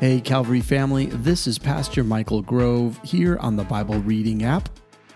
Hey, Calvary family, this is Pastor Michael Grove here on the Bible Reading app.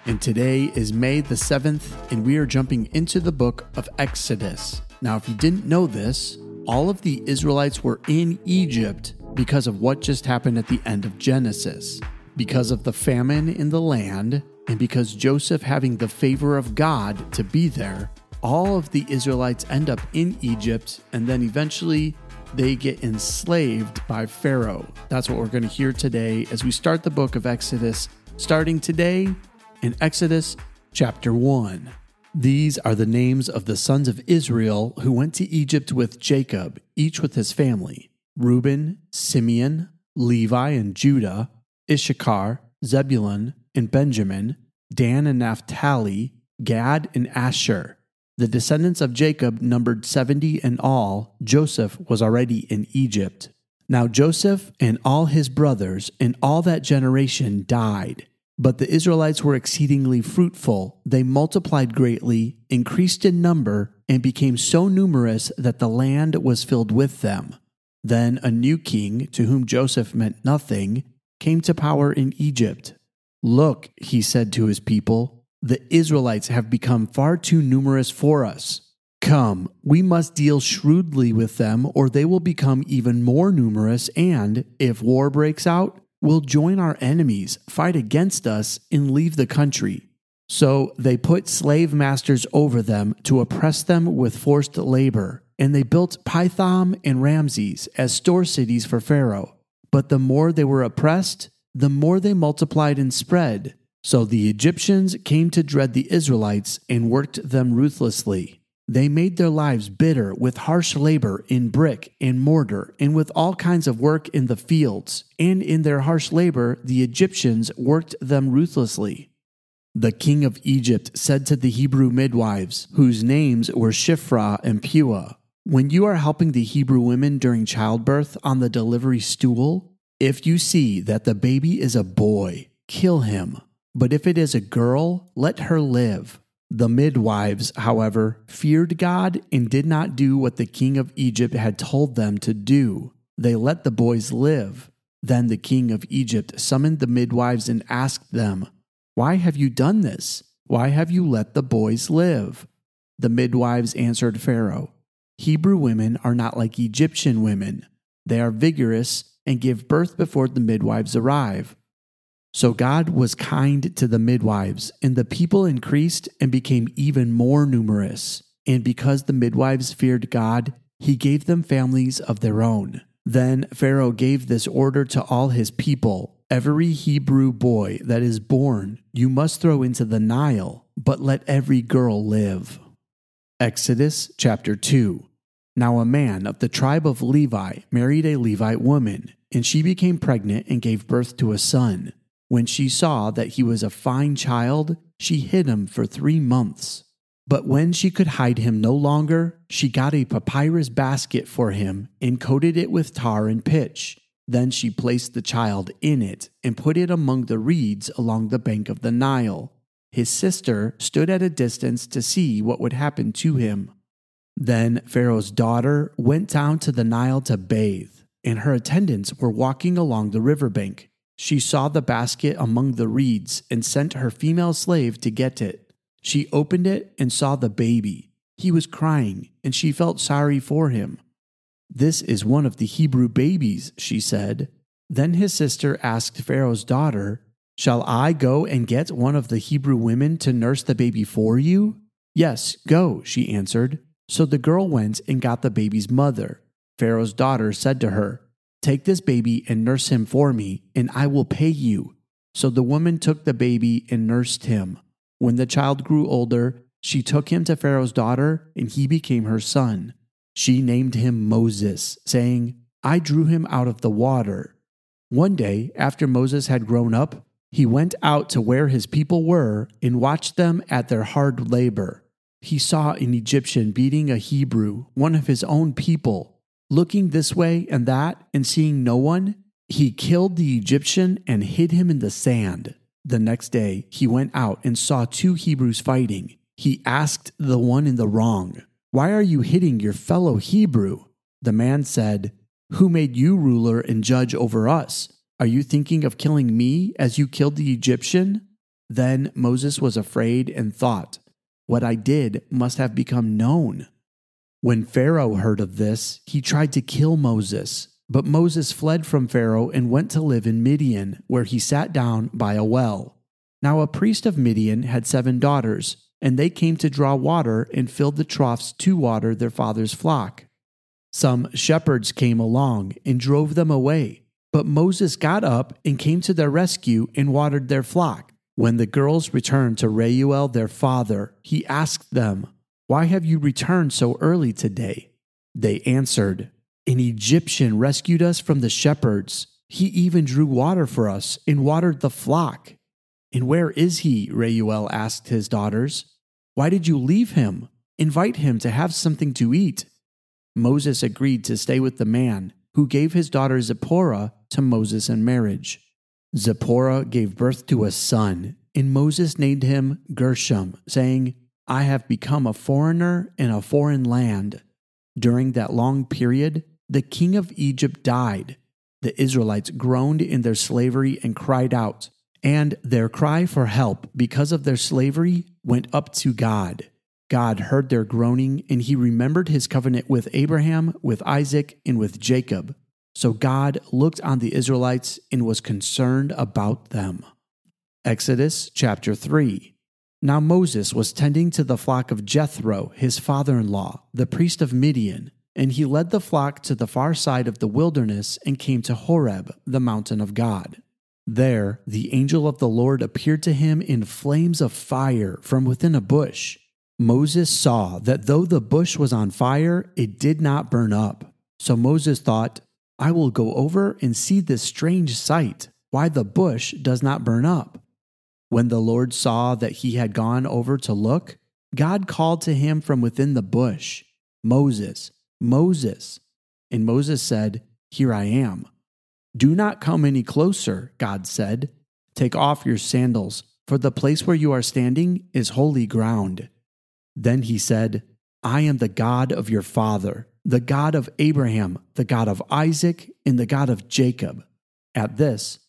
And today is May the 7th, and we are jumping into the book of Exodus. Now, if you didn't know this, all of the Israelites were in Egypt because of what just happened at the end of Genesis, because of the famine in the land, and because Joseph having the favor of God to be there. All of the Israelites end up in Egypt, and then eventually they get enslaved by Pharaoh. That's what we're going to hear today as we start the book of Exodus, starting today in Exodus chapter 1. These are the names of the sons of Israel who went to Egypt with Jacob, each with his family Reuben, Simeon, Levi, and Judah, Issachar, Zebulun, and Benjamin, Dan and Naphtali, Gad and Asher. The descendants of Jacob numbered 70 in all. Joseph was already in Egypt. Now Joseph and all his brothers and all that generation died. But the Israelites were exceedingly fruitful. They multiplied greatly, increased in number, and became so numerous that the land was filled with them. Then a new king, to whom Joseph meant nothing, came to power in Egypt. Look, he said to his people, the Israelites have become far too numerous for us. Come, we must deal shrewdly with them, or they will become even more numerous, and, if war breaks out, will join our enemies, fight against us, and leave the country. So they put slave masters over them to oppress them with forced labor, and they built Pithom and Ramses as store cities for Pharaoh. But the more they were oppressed, the more they multiplied and spread. So the Egyptians came to dread the Israelites and worked them ruthlessly. They made their lives bitter with harsh labor in brick and mortar and with all kinds of work in the fields. And in their harsh labor, the Egyptians worked them ruthlessly. The king of Egypt said to the Hebrew midwives, whose names were Shiphrah and Puah, When you are helping the Hebrew women during childbirth on the delivery stool, if you see that the baby is a boy, kill him. But if it is a girl, let her live. The midwives, however, feared God and did not do what the king of Egypt had told them to do. They let the boys live. Then the king of Egypt summoned the midwives and asked them, Why have you done this? Why have you let the boys live? The midwives answered Pharaoh, Hebrew women are not like Egyptian women. They are vigorous and give birth before the midwives arrive. So God was kind to the midwives, and the people increased and became even more numerous. And because the midwives feared God, he gave them families of their own. Then Pharaoh gave this order to all his people Every Hebrew boy that is born you must throw into the Nile, but let every girl live. Exodus chapter 2. Now a man of the tribe of Levi married a Levite woman, and she became pregnant and gave birth to a son. When she saw that he was a fine child, she hid him for three months. But when she could hide him no longer, she got a papyrus basket for him and coated it with tar and pitch. Then she placed the child in it and put it among the reeds along the bank of the Nile. His sister stood at a distance to see what would happen to him. Then Pharaoh's daughter went down to the Nile to bathe, and her attendants were walking along the riverbank. She saw the basket among the reeds and sent her female slave to get it. She opened it and saw the baby. He was crying, and she felt sorry for him. This is one of the Hebrew babies, she said. Then his sister asked Pharaoh's daughter, Shall I go and get one of the Hebrew women to nurse the baby for you? Yes, go, she answered. So the girl went and got the baby's mother. Pharaoh's daughter said to her, Take this baby and nurse him for me, and I will pay you. So the woman took the baby and nursed him. When the child grew older, she took him to Pharaoh's daughter, and he became her son. She named him Moses, saying, I drew him out of the water. One day, after Moses had grown up, he went out to where his people were and watched them at their hard labor. He saw an Egyptian beating a Hebrew, one of his own people Looking this way and that and seeing no one, he killed the Egyptian and hid him in the sand. The next day, he went out and saw two Hebrews fighting. He asked the one in the wrong, Why are you hitting your fellow Hebrew? The man said, Who made you ruler and judge over us? Are you thinking of killing me as you killed the Egyptian? Then Moses was afraid and thought, What I did must have become known. When Pharaoh heard of this, he tried to kill Moses. But Moses fled from Pharaoh and went to live in Midian, where he sat down by a well. Now a priest of Midian had seven daughters, and they came to draw water and filled the troughs to water their father's flock. Some shepherds came along and drove them away, but Moses got up and came to their rescue and watered their flock. When the girls returned to Reuel their father, he asked them, Why have you returned so early today? They answered, An Egyptian rescued us from the shepherds. He even drew water for us and watered the flock. And where is he? Reuel asked his daughters. Why did you leave him? Invite him to have something to eat. Moses agreed to stay with the man, who gave his daughter Zipporah to Moses in marriage. Zipporah gave birth to a son, and Moses named him Gershom, saying, I have become a foreigner in a foreign land. During that long period, the king of Egypt died. The Israelites groaned in their slavery and cried out, and their cry for help because of their slavery went up to God. God heard their groaning, and he remembered his covenant with Abraham, with Isaac, and with Jacob. So God looked on the Israelites and was concerned about them. Exodus chapter 3. Now Moses was tending to the flock of Jethro, his father in law, the priest of Midian, and he led the flock to the far side of the wilderness and came to Horeb, the mountain of God. There, the angel of the Lord appeared to him in flames of fire from within a bush. Moses saw that though the bush was on fire, it did not burn up. So Moses thought, I will go over and see this strange sight, why the bush does not burn up. When the Lord saw that he had gone over to look, God called to him from within the bush, Moses, Moses. And Moses said, Here I am. Do not come any closer, God said. Take off your sandals, for the place where you are standing is holy ground. Then he said, I am the God of your father, the God of Abraham, the God of Isaac, and the God of Jacob. At this,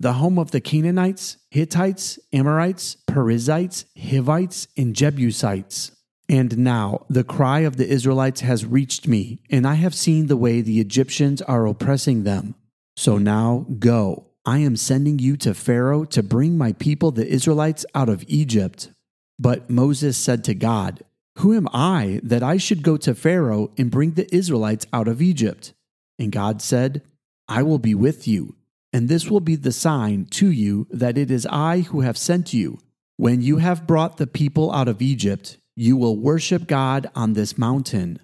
the home of the Canaanites, Hittites, Amorites, Perizzites, Hivites, and Jebusites. And now the cry of the Israelites has reached me, and I have seen the way the Egyptians are oppressing them. So now go I am sending you to Pharaoh to bring my people, the Israelites, out of Egypt. But Moses said to God, Who am I that I should go to Pharaoh and bring the Israelites out of Egypt? And God said, I will be with you, and this will be the sign to you that it is I who have sent you. When you have brought the people out of Egypt, you will worship God on this mountain.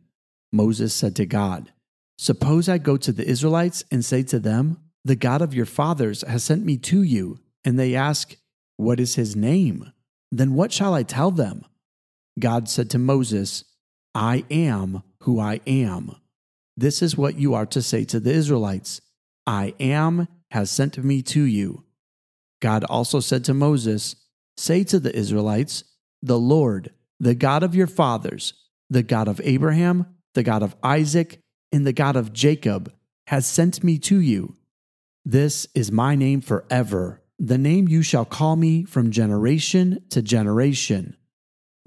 Moses said to God, Suppose I go to the Israelites and say to them, the God of your fathers has sent me to you. And they ask, What is his name? Then what shall I tell them? God said to Moses, I am who I am. This is what you are to say to the Israelites I am has sent me to you. God also said to Moses, Say to the Israelites, The Lord, the God of your fathers, the God of Abraham, the God of Isaac, and the God of Jacob, has sent me to you. This is my name forever, the name you shall call me from generation to generation.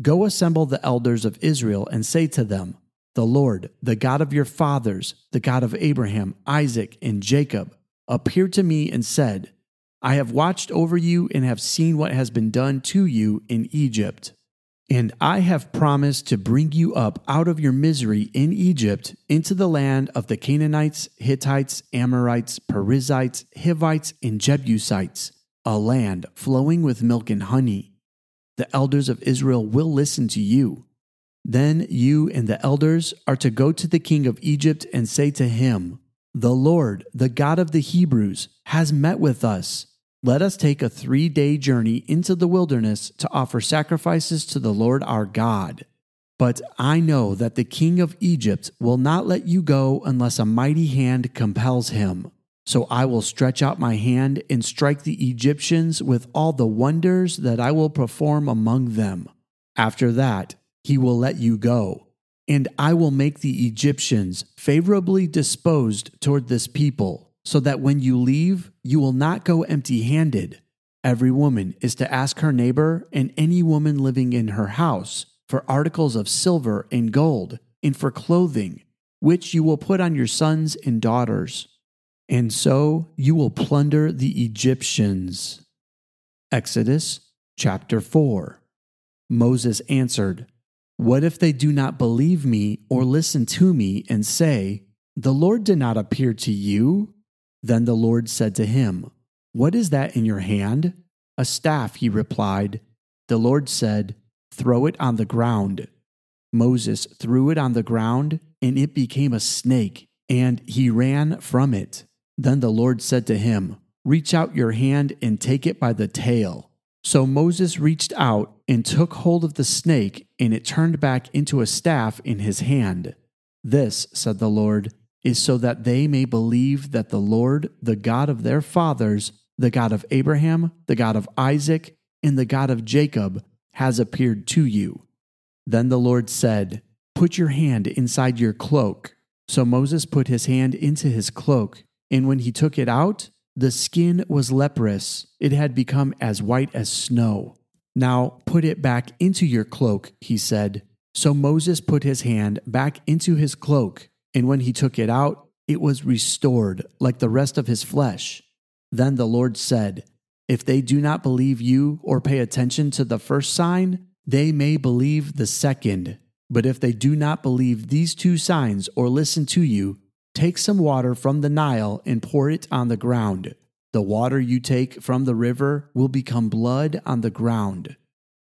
Go assemble the elders of Israel and say to them, The Lord, the God of your fathers, the God of Abraham, Isaac, and Jacob, appeared to me and said, I have watched over you and have seen what has been done to you in Egypt. And I have promised to bring you up out of your misery in Egypt into the land of the Canaanites, Hittites, Amorites, Perizzites, Hivites, and Jebusites, a land flowing with milk and honey. The elders of Israel will listen to you. Then you and the elders are to go to the king of Egypt and say to him, The Lord, the God of the Hebrews, has met with us. Let us take a three day journey into the wilderness to offer sacrifices to the Lord our God. But I know that the king of Egypt will not let you go unless a mighty hand compels him. So I will stretch out my hand and strike the Egyptians with all the wonders that I will perform among them. After that, he will let you go. And I will make the Egyptians favorably disposed toward this people so that when you leave, you will not go empty handed. Every woman is to ask her neighbor and any woman living in her house for articles of silver and gold, and for clothing, which you will put on your sons and daughters. And so you will plunder the Egyptians. Exodus chapter 4. Moses answered, What if they do not believe me or listen to me and say, The Lord did not appear to you? Then the Lord said to him, What is that in your hand? A staff, he replied. The Lord said, Throw it on the ground. Moses threw it on the ground, and it became a snake, and he ran from it. Then the Lord said to him, Reach out your hand and take it by the tail. So Moses reached out and took hold of the snake, and it turned back into a staff in his hand. This, said the Lord, is so that they may believe that the Lord, the God of their fathers, the God of Abraham, the God of Isaac, and the God of Jacob, has appeared to you. Then the Lord said, Put your hand inside your cloak. So Moses put his hand into his cloak, and when he took it out, the skin was leprous. It had become as white as snow. Now put it back into your cloak, he said. So Moses put his hand back into his cloak. And when he took it out, it was restored like the rest of his flesh. Then the Lord said, If they do not believe you or pay attention to the first sign, they may believe the second. But if they do not believe these two signs or listen to you, take some water from the Nile and pour it on the ground. The water you take from the river will become blood on the ground.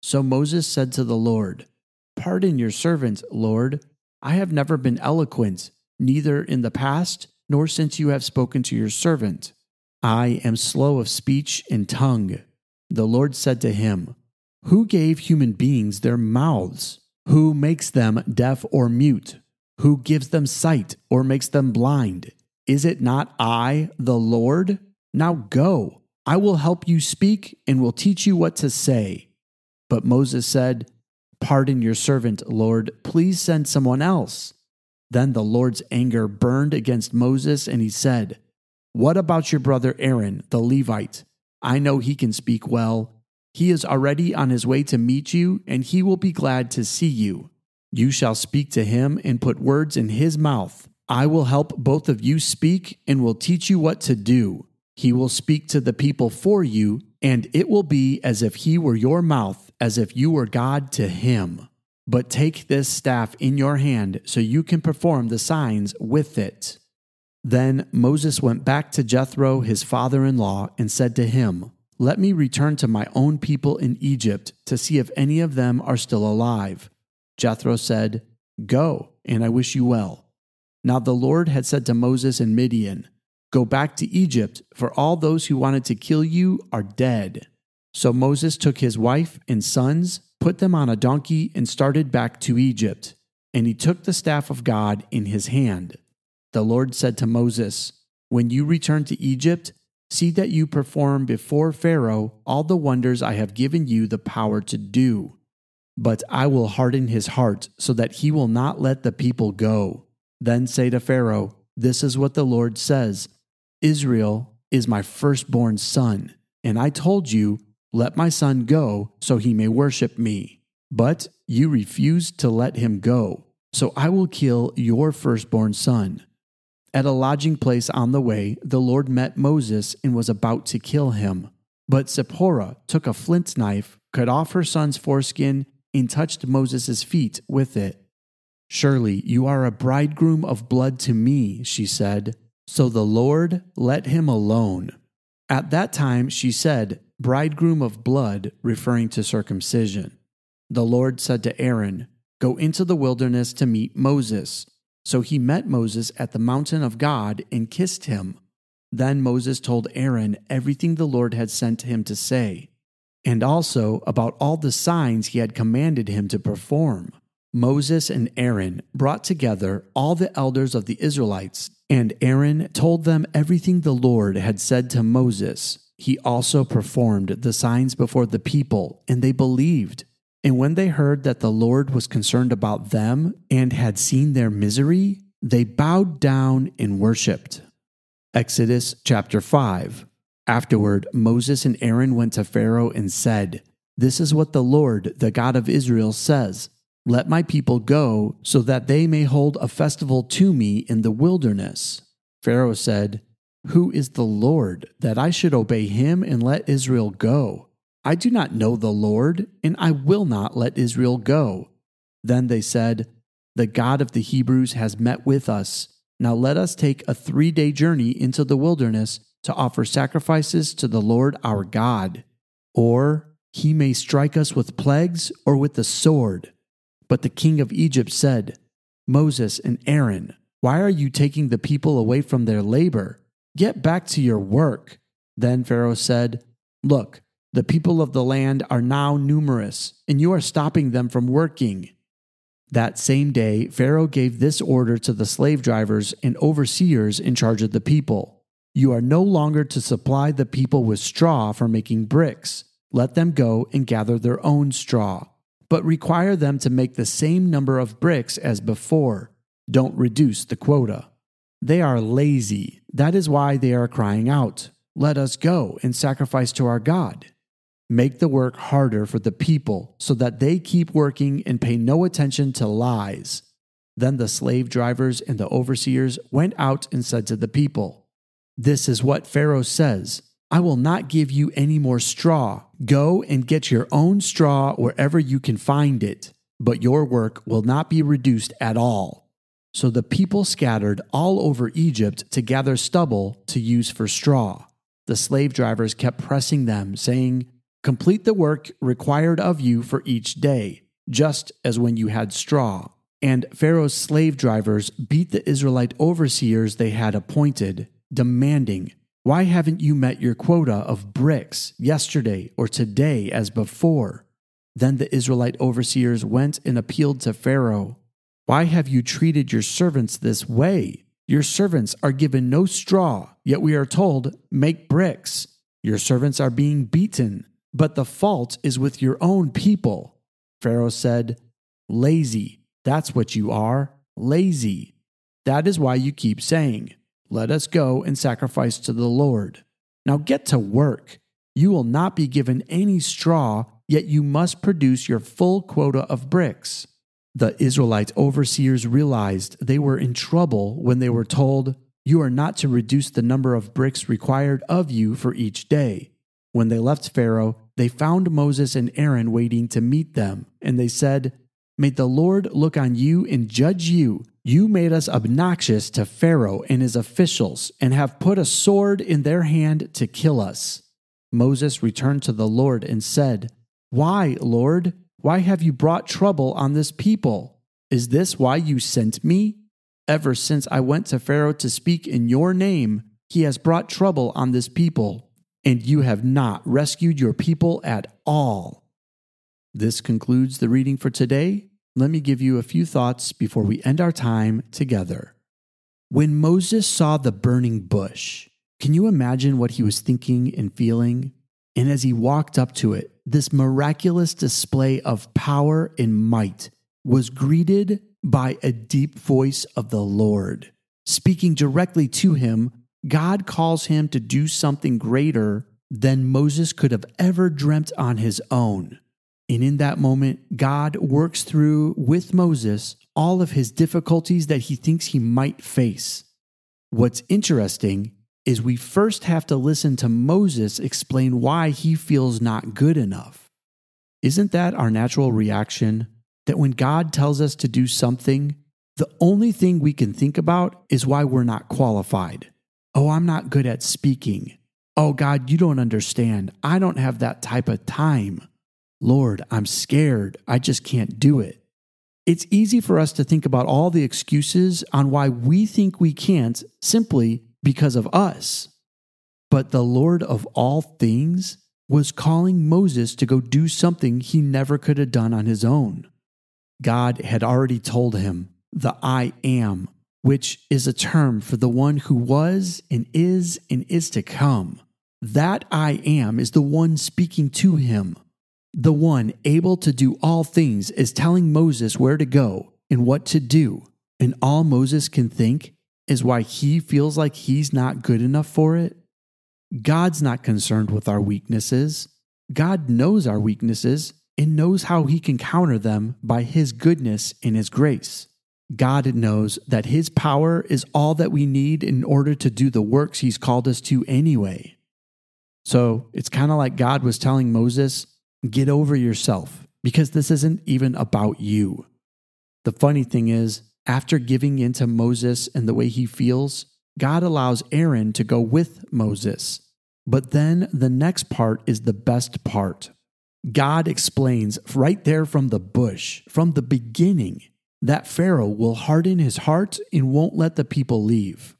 So Moses said to the Lord, Pardon your servant, Lord I have never been eloquent, neither in the past nor since you have spoken to your servant. I am slow of speech and tongue. The Lord said to him, Who gave human beings their mouths? Who makes them deaf or mute? Who gives them sight or makes them blind? Is it not I, the Lord? Now go. I will help you speak and will teach you what to say. But Moses said, Pardon your servant, Lord. Please send someone else. Then the Lord's anger burned against Moses, and he said, What about your brother Aaron, the Levite? I know he can speak well. He is already on his way to meet you, and he will be glad to see you. You shall speak to him and put words in his mouth. I will help both of you speak and will teach you what to do. He will speak to the people for you, and it will be as if he were your mouth as if you were God to him. But take this staff in your hand so you can perform the signs with it. Then Moses went back to Jethro, his father in law, and said to him, Let me return to my own people in Egypt to see if any of them are still alive. Jethro said, Go, and I wish you well. Now the Lord had said to Moses in Midian, Go back to Egypt, for all those who wanted to kill you are dead. So Moses took his wife and sons, put them on a donkey, and started back to Egypt. And he took the staff of God in his hand. The Lord said to Moses, When you return to Egypt, see that you perform before Pharaoh all the wonders I have given you the power to do. But I will harden his heart so that he will not let the people go. Then say to Pharaoh, This is what the Lord says Israel is my firstborn son, and I told you, let my son go, so he may worship me. But you refused to let him go, so I will kill your firstborn son. At a lodging place on the way, the Lord met Moses and was about to kill him. But Zipporah took a flint knife, cut off her son's foreskin, and touched Moses' feet with it. Surely you are a bridegroom of blood to me, she said. So the Lord let him alone. At that time she said, bridegroom of blood, referring to circumcision. The Lord said to Aaron, Go into the wilderness to meet Moses. So he met Moses at the mountain of God and kissed him. Then Moses told Aaron everything the Lord had sent him to say, and also about all the signs he had commanded him to perform. Moses and Aaron brought together all the elders of the Israelites, and Aaron told them everything the Lord had said to Moses. He also performed the signs before the people, and they believed. And when they heard that the Lord was concerned about them and had seen their misery, they bowed down and worshipped. Exodus chapter 5. Afterward, Moses and Aaron went to Pharaoh and said, This is what the Lord, the God of Israel, says Let my people go, so that they may hold a festival to me in the wilderness. Pharaoh said, Who is the Lord, that I should obey him and let Israel go? I do not know the Lord, and I will not let Israel go. Then they said, The God of the Hebrews has met with us now let us take a three day journey into the wilderness to offer sacrifices to the Lord our God. Or he may strike us with plagues or with the sword. But the king of Egypt said, Moses and Aaron, why are you taking the people away from their labor? Get back to your work. Then Pharaoh said, Look, the people of the land are now numerous, and you are stopping them from working. That same day, Pharaoh gave this order to the slave drivers and overseers in charge of the people You are no longer to supply the people with straw for making bricks. Let them go and gather their own straw, but require them to make the same number of bricks as before. Don't reduce the quota. They are lazy. That is why they are crying out, Let us go and sacrifice to our God. Make the work harder for the people so that they keep working and pay no attention to lies. Then the slave drivers and the overseers went out and said to the people, This is what Pharaoh says I will not give you any more straw. Go and get your own straw wherever you can find it, but your work will not be reduced at all. So the people scattered all over Egypt to gather stubble to use for straw. The slave drivers kept pressing them, saying, Complete the work required of you for each day, just as when you had straw. And Pharaoh's slave drivers beat the Israelite overseers they had appointed, demanding, Why haven't you met your quota of bricks yesterday or today as before? Then the Israelite overseers went and appealed to Pharaoh, Why have you treated your servants this way? Your servants are given no straw, yet we are told, Make bricks. Your servants are being beaten but the fault is with your own people. Pharaoh said, Lazy, that's what you are, lazy. That is why you keep saying, Let us go and sacrifice to the Lord. Now get to work. You will not be given any straw, yet you must produce your full quota of bricks. The Israelite overseers realized they were in trouble when they were told, You are not to reduce the number of bricks required of you for each day. When they left Pharaoh, they found Moses and Aaron waiting to meet them, and they said, May the Lord look on you and judge you. You made us obnoxious to Pharaoh and his officials, and have put a sword in their hand to kill us. Moses returned to the Lord and said, Why, Lord? Why have you brought trouble on this people? Is this why you sent me? Ever since I went to Pharaoh to speak in your name, he has brought trouble on this people and you have not rescued your people at all. This concludes the reading for today. Let me give you a few thoughts before we end our time together. When Moses saw the burning bush, can you imagine what he was thinking and feeling? And as he walked up to it, this miraculous display of power and might was greeted by a deep voice of the Lord, speaking directly to him God calls him to do something greater than Moses could have ever dreamt on his own. And in that moment, God works through with Moses all of his difficulties that he thinks he might face. What's interesting is we first have to listen to Moses explain why he feels not good enough. Isn't that our natural reaction? That when God tells us to do something, the only thing we can think about is why we're not qualified. Oh, I'm not good at speaking. Oh, God, you don't understand. I don't have that type of time. Lord, I'm scared. I just can't do it. It's easy for us to think about all the excuses on why we think we can't simply because of us. But the Lord of all things was calling Moses to go do something he never could have done on his own. God had already told him, the I am, which is a term for the one who was and is and is to come. That I am is the one speaking to him. The one able to do all things is telling Moses where to go and what to do. And all Moses can think is why he feels like he's not good enough for it. God's not concerned with our weaknesses. God knows our weaknesses and knows how he can counter them by his goodness and his grace. God knows that his power is all that we need in order to do the works he's called us to anyway. So it's kind of like God was telling Moses, get over yourself because this isn't even about you. The funny thing is, after giving in to Moses and the way he feels, God allows Aaron to go with Moses. But then the next part is the best part. God explains right there from the bush, from the beginning, that Pharaoh will harden his heart and won't let the people leave.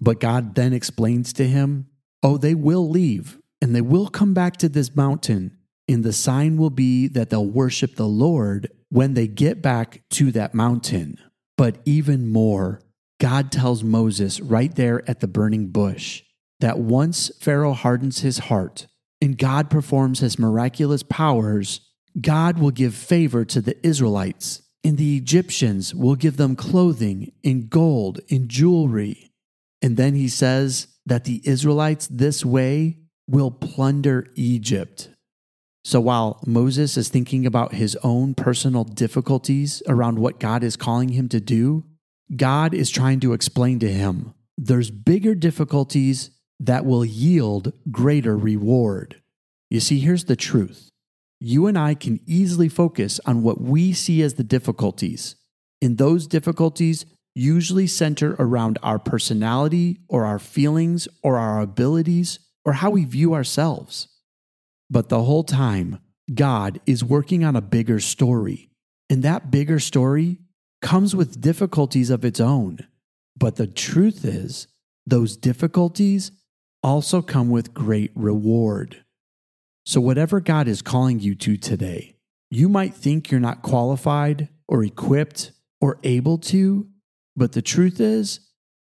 But God then explains to him, Oh, they will leave and they will come back to this mountain, and the sign will be that they'll worship the Lord when they get back to that mountain. But even more, God tells Moses right there at the burning bush that once Pharaoh hardens his heart and God performs his miraculous powers, God will give favor to the Israelites, and the Egyptians will give them clothing and gold and jewelry. And then he says that the Israelites this way will plunder Egypt. So while Moses is thinking about his own personal difficulties around what God is calling him to do, God is trying to explain to him there's bigger difficulties that will yield greater reward. You see, here's the truth you and I can easily focus on what we see as the difficulties, and those difficulties usually center around our personality or our feelings or our abilities or how we view ourselves. But the whole time, God is working on a bigger story. And that bigger story comes with difficulties of its own. But the truth is, those difficulties also come with great reward. So, whatever God is calling you to today, you might think you're not qualified or equipped or able to, but the truth is,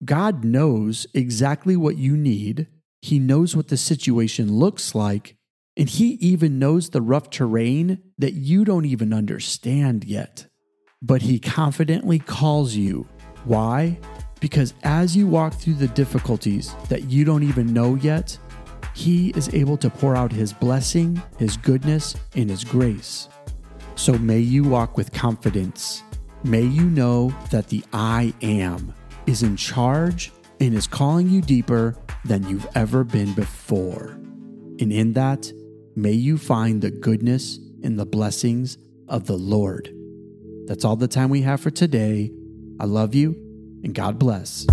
God knows exactly what you need. He knows what the situation looks like, and He even knows the rough terrain that you don't even understand yet. But He confidently calls you. Why? Because as you walk through the difficulties that you don't even know yet, He is able to pour out His blessing, His goodness, and His grace. So may you walk with confidence. May you know that the I am is in charge and is calling you deeper than you've ever been before. And in that, may you find the goodness and the blessings of the Lord. That's all the time we have for today. I love you and God bless.